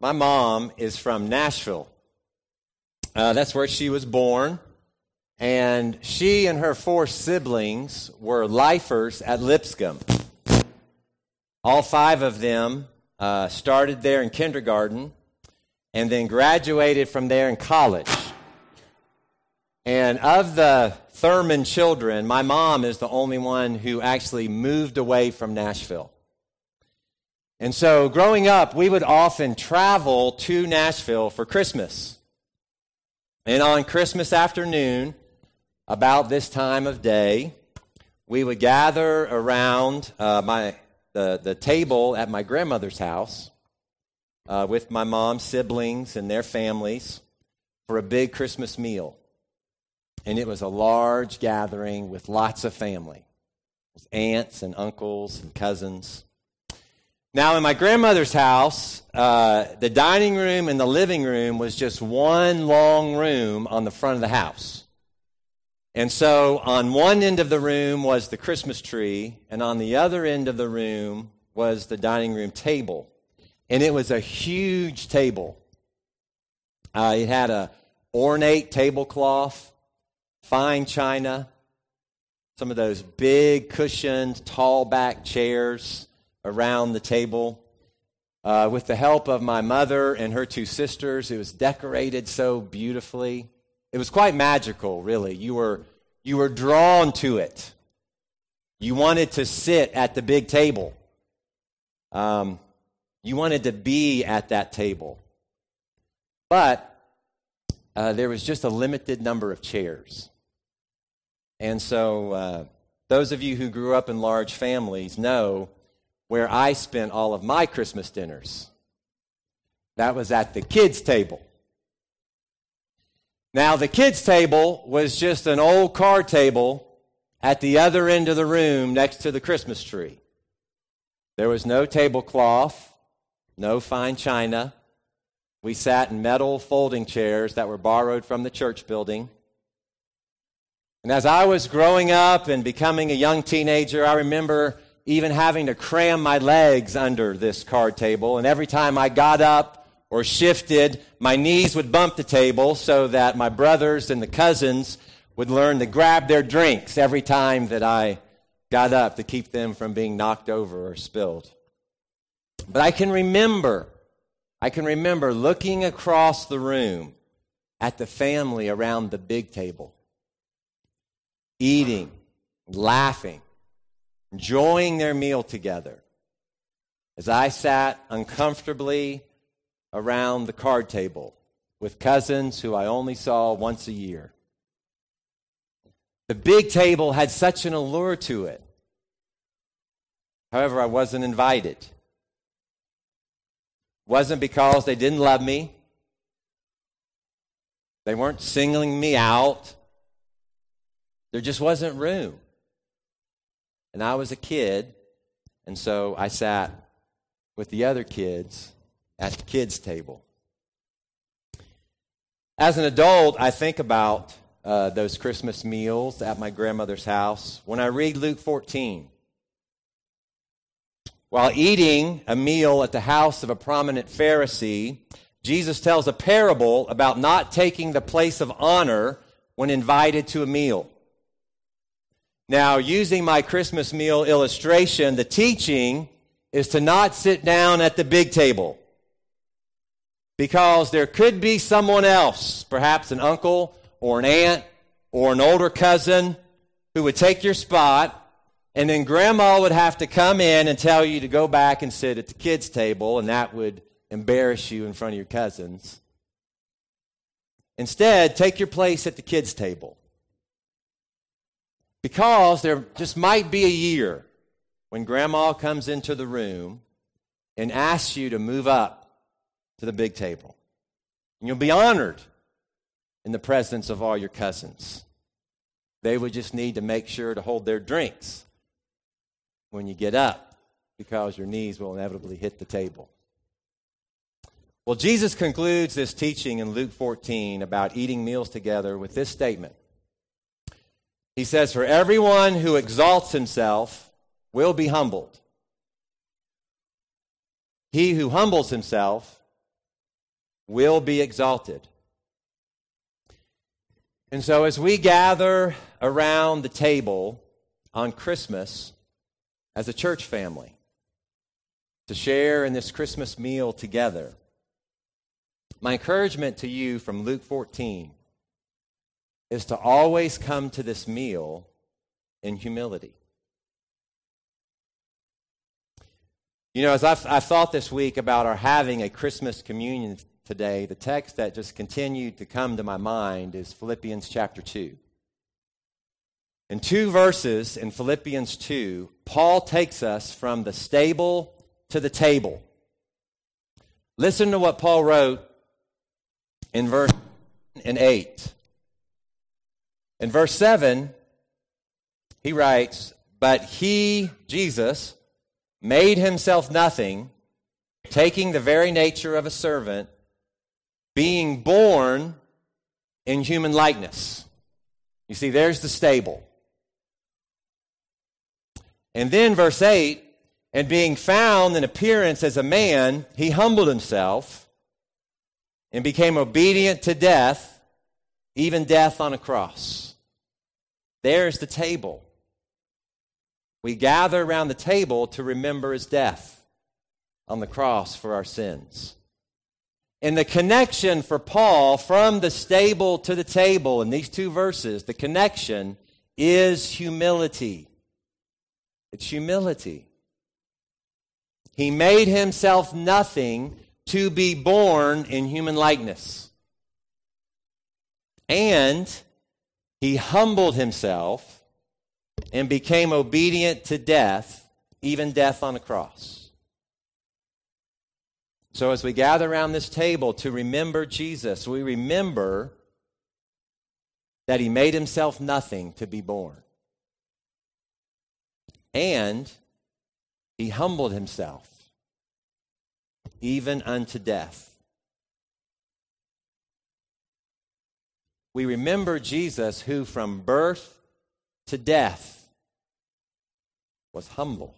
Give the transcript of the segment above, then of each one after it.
my mom is from Nashville. Uh, that's where she was born. And she and her four siblings were lifers at Lipscomb. All five of them uh, started there in kindergarten and then graduated from there in college. And of the Thurman children, my mom is the only one who actually moved away from Nashville. And so growing up, we would often travel to Nashville for Christmas. And on Christmas afternoon, about this time of day, we would gather around uh, my, the, the table at my grandmother's house uh, with my mom's siblings and their families for a big Christmas meal. And it was a large gathering with lots of family, aunts and uncles and cousins. Now, in my grandmother's house, uh, the dining room and the living room was just one long room on the front of the house. And so, on one end of the room was the Christmas tree, and on the other end of the room was the dining room table. And it was a huge table. Uh, it had a ornate tablecloth, fine china, some of those big cushioned, tall back chairs around the table. Uh, with the help of my mother and her two sisters, it was decorated so beautifully. It was quite magical, really. You were, you were drawn to it. You wanted to sit at the big table. Um, you wanted to be at that table. But uh, there was just a limited number of chairs. And so, uh, those of you who grew up in large families know where I spent all of my Christmas dinners. That was at the kids' table. Now, the kids' table was just an old card table at the other end of the room next to the Christmas tree. There was no tablecloth, no fine china. We sat in metal folding chairs that were borrowed from the church building. And as I was growing up and becoming a young teenager, I remember even having to cram my legs under this card table. And every time I got up or shifted, my knees would bump the table so that my brothers and the cousins would learn to grab their drinks every time that I got up to keep them from being knocked over or spilled. But I can remember, I can remember looking across the room at the family around the big table, eating, laughing, enjoying their meal together. As I sat uncomfortably around the card table with cousins who I only saw once a year. The big table had such an allure to it. However, I wasn't invited. It wasn't because they didn't love me. They weren't singling me out. There just wasn't room. And I was a kid, and so I sat with the other kids at the kids' table. As an adult, I think about uh, those Christmas meals at my grandmother's house when I read Luke 14. While eating a meal at the house of a prominent Pharisee, Jesus tells a parable about not taking the place of honor when invited to a meal. Now, using my Christmas meal illustration, the teaching is to not sit down at the big table because there could be someone else, perhaps an uncle or an aunt or an older cousin, who would take your spot, and then grandma would have to come in and tell you to go back and sit at the kids' table, and that would embarrass you in front of your cousins. Instead, take your place at the kids' table. Because there just might be a year when grandma comes into the room and asks you to move up to the big table. And you'll be honored in the presence of all your cousins. They would just need to make sure to hold their drinks when you get up because your knees will inevitably hit the table. Well, Jesus concludes this teaching in Luke 14 about eating meals together with this statement he says, For everyone who exalts himself will be humbled. He who humbles himself will be exalted. And so, as we gather around the table on Christmas as a church family to share in this Christmas meal together, my encouragement to you from Luke 14 is to always come to this meal in humility. You know, as i thought this week about our having a Christmas communion today, the text that just continued to come to my mind is Philippians chapter 2. In two verses in Philippians 2, Paul takes us from the stable to the table. Listen to what Paul wrote in verse in 8. In verse 7, he writes, But he, Jesus, made himself nothing, taking the very nature of a servant, being born in human likeness. You see, there's the stable. And then verse 8, and being found in appearance as a man, he humbled himself and became obedient to death, even death on a cross. There's the table. We gather around the table to remember his death on the cross for our sins. And the connection for Paul from the stable to the table in these two verses, the connection is humility. It's humility. He made himself nothing to be born in human likeness. And he humbled himself and became obedient to death, even death on a cross. So, as we gather around this table to remember Jesus, we remember that he made himself nothing to be born. And he humbled himself, even unto death. We remember Jesus who from birth to death was humble.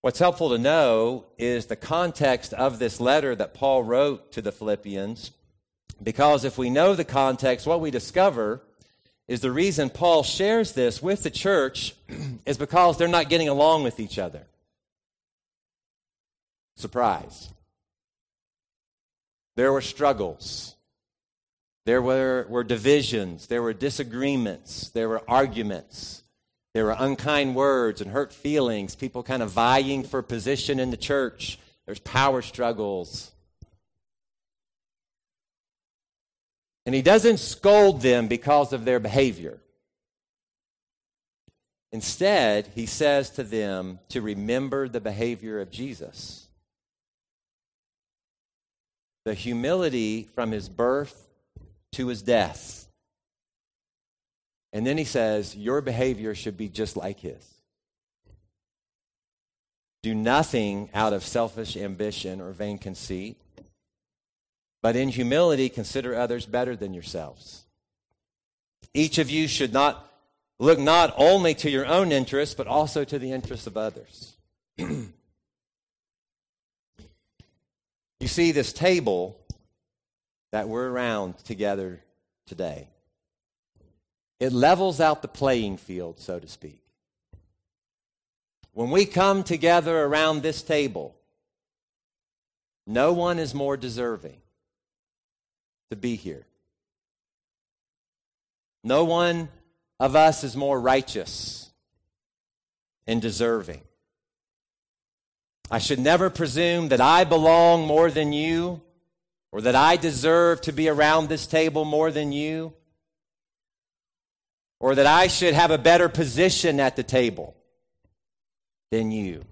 What's helpful to know is the context of this letter that Paul wrote to the Philippians, because if we know the context, what we discover is the reason Paul shares this with the church is because they're not getting along with each other. Surprise. There were struggles. There were, were divisions, there were disagreements, there were arguments, there were unkind words and hurt feelings, people kind of vying for position in the church. There's power struggles. And he doesn't scold them because of their behavior. Instead, he says to them to remember the behavior of Jesus. The humility from his birth to his death. And then he says, Your behavior should be just like his. Do nothing out of selfish ambition or vain conceit, but in humility consider others better than yourselves. Each of you should not look not only to your own interests, but also to the interests of others. you see, this table that we're around together today. It levels out the playing field, so to speak. When we come together around this table, no one is more deserving to be here. No one of us is more righteous and deserving. I should never presume that I belong more than you or that I deserve to be around this table more than you, or that I should have a better position at the table than you.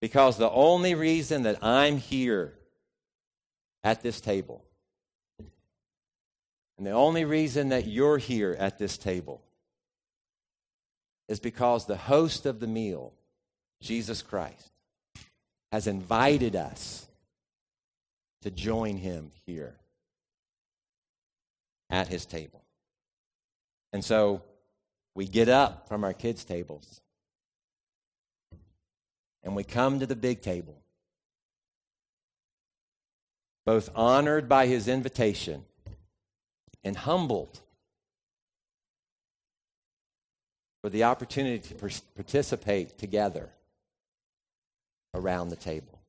Because the only reason that I'm here at this table, and the only reason that you're here at this table, is because the host of the meal, Jesus Christ, has invited us to join him here at his table. And so we get up from our kids' tables and we come to the big table, both honored by his invitation and humbled for the opportunity to participate together around the table.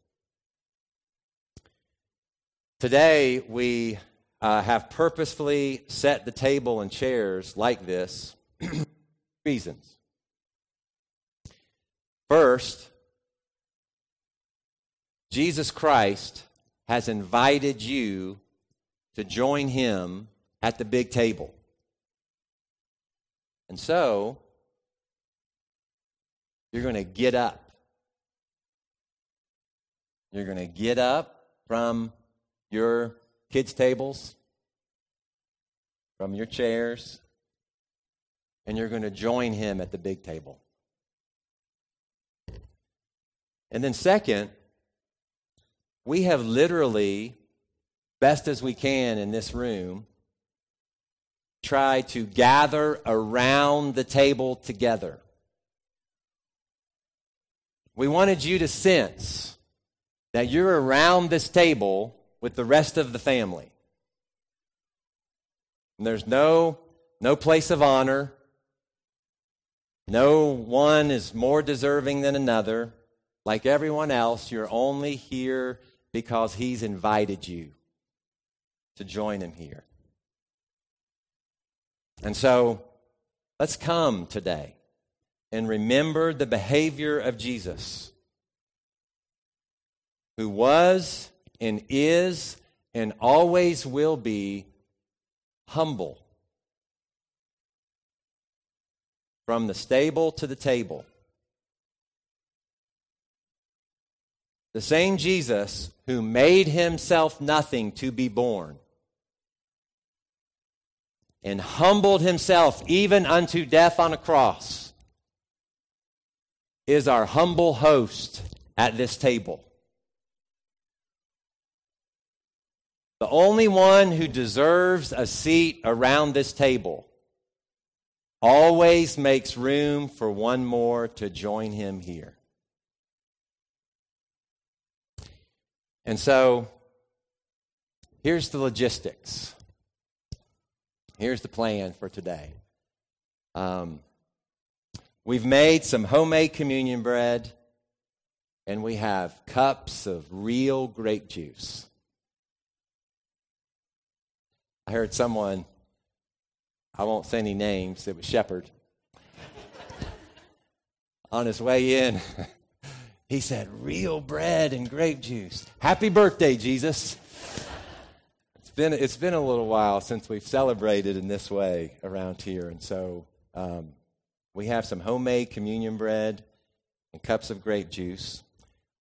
Today, we uh, have purposefully set the table and chairs like this reasons. First, Jesus Christ has invited you to join him at the big table. And so, you're going to get up. You're going to get up from your kids' tables, from your chairs, and you're going to join him at the big table. And then, second, we have literally, best as we can in this room, tried to gather around the table together. We wanted you to sense that you're around this table with the rest of the family. And there's no, no place of honor. No one is more deserving than another. Like everyone else, you're only here because He's invited you to join Him here. And so, let's come today and remember the behavior of Jesus, who was and is and always will be humble. From the stable to the table. The same Jesus who made himself nothing to be born and humbled himself even unto death on a cross is our humble host at this table. The only one who deserves a seat around this table always makes room for one more to join him here. And so, here's the logistics. Here's the plan for today. Um, we've made some homemade communion bread, and we have cups of real grape juice. I heard someone, I won't say any names, it was Shepherd. On his way in, he said, Real bread and grape juice. Happy birthday, Jesus. It's been, it's been a little while since we've celebrated in this way around here. And so um, we have some homemade communion bread and cups of grape juice.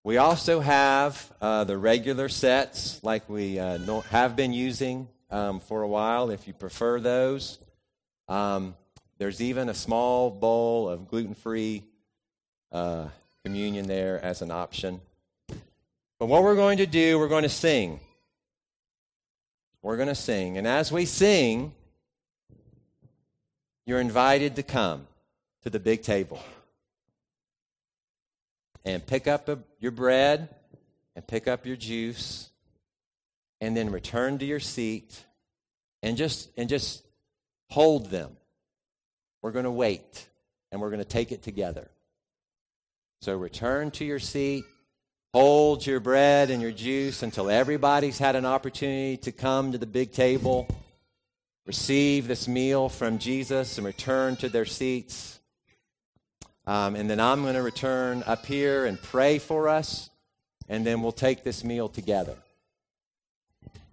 We also have uh, the regular sets like we uh, have been using um, for a while if you prefer those. Um, there's even a small bowl of gluten free uh, communion there as an option. But what we're going to do, we're going to sing. We're going to sing. And as we sing, you're invited to come to the big table and pick up a, your bread and pick up your juice and then return to your seat and just and just hold them. We're going to wait and we're going to take it together. So return to your seat, hold your bread and your juice until everybody's had an opportunity to come to the big table, receive this meal from Jesus, and return to their seats. Um, and then I'm going to return up here and pray for us, and then we'll take this meal together.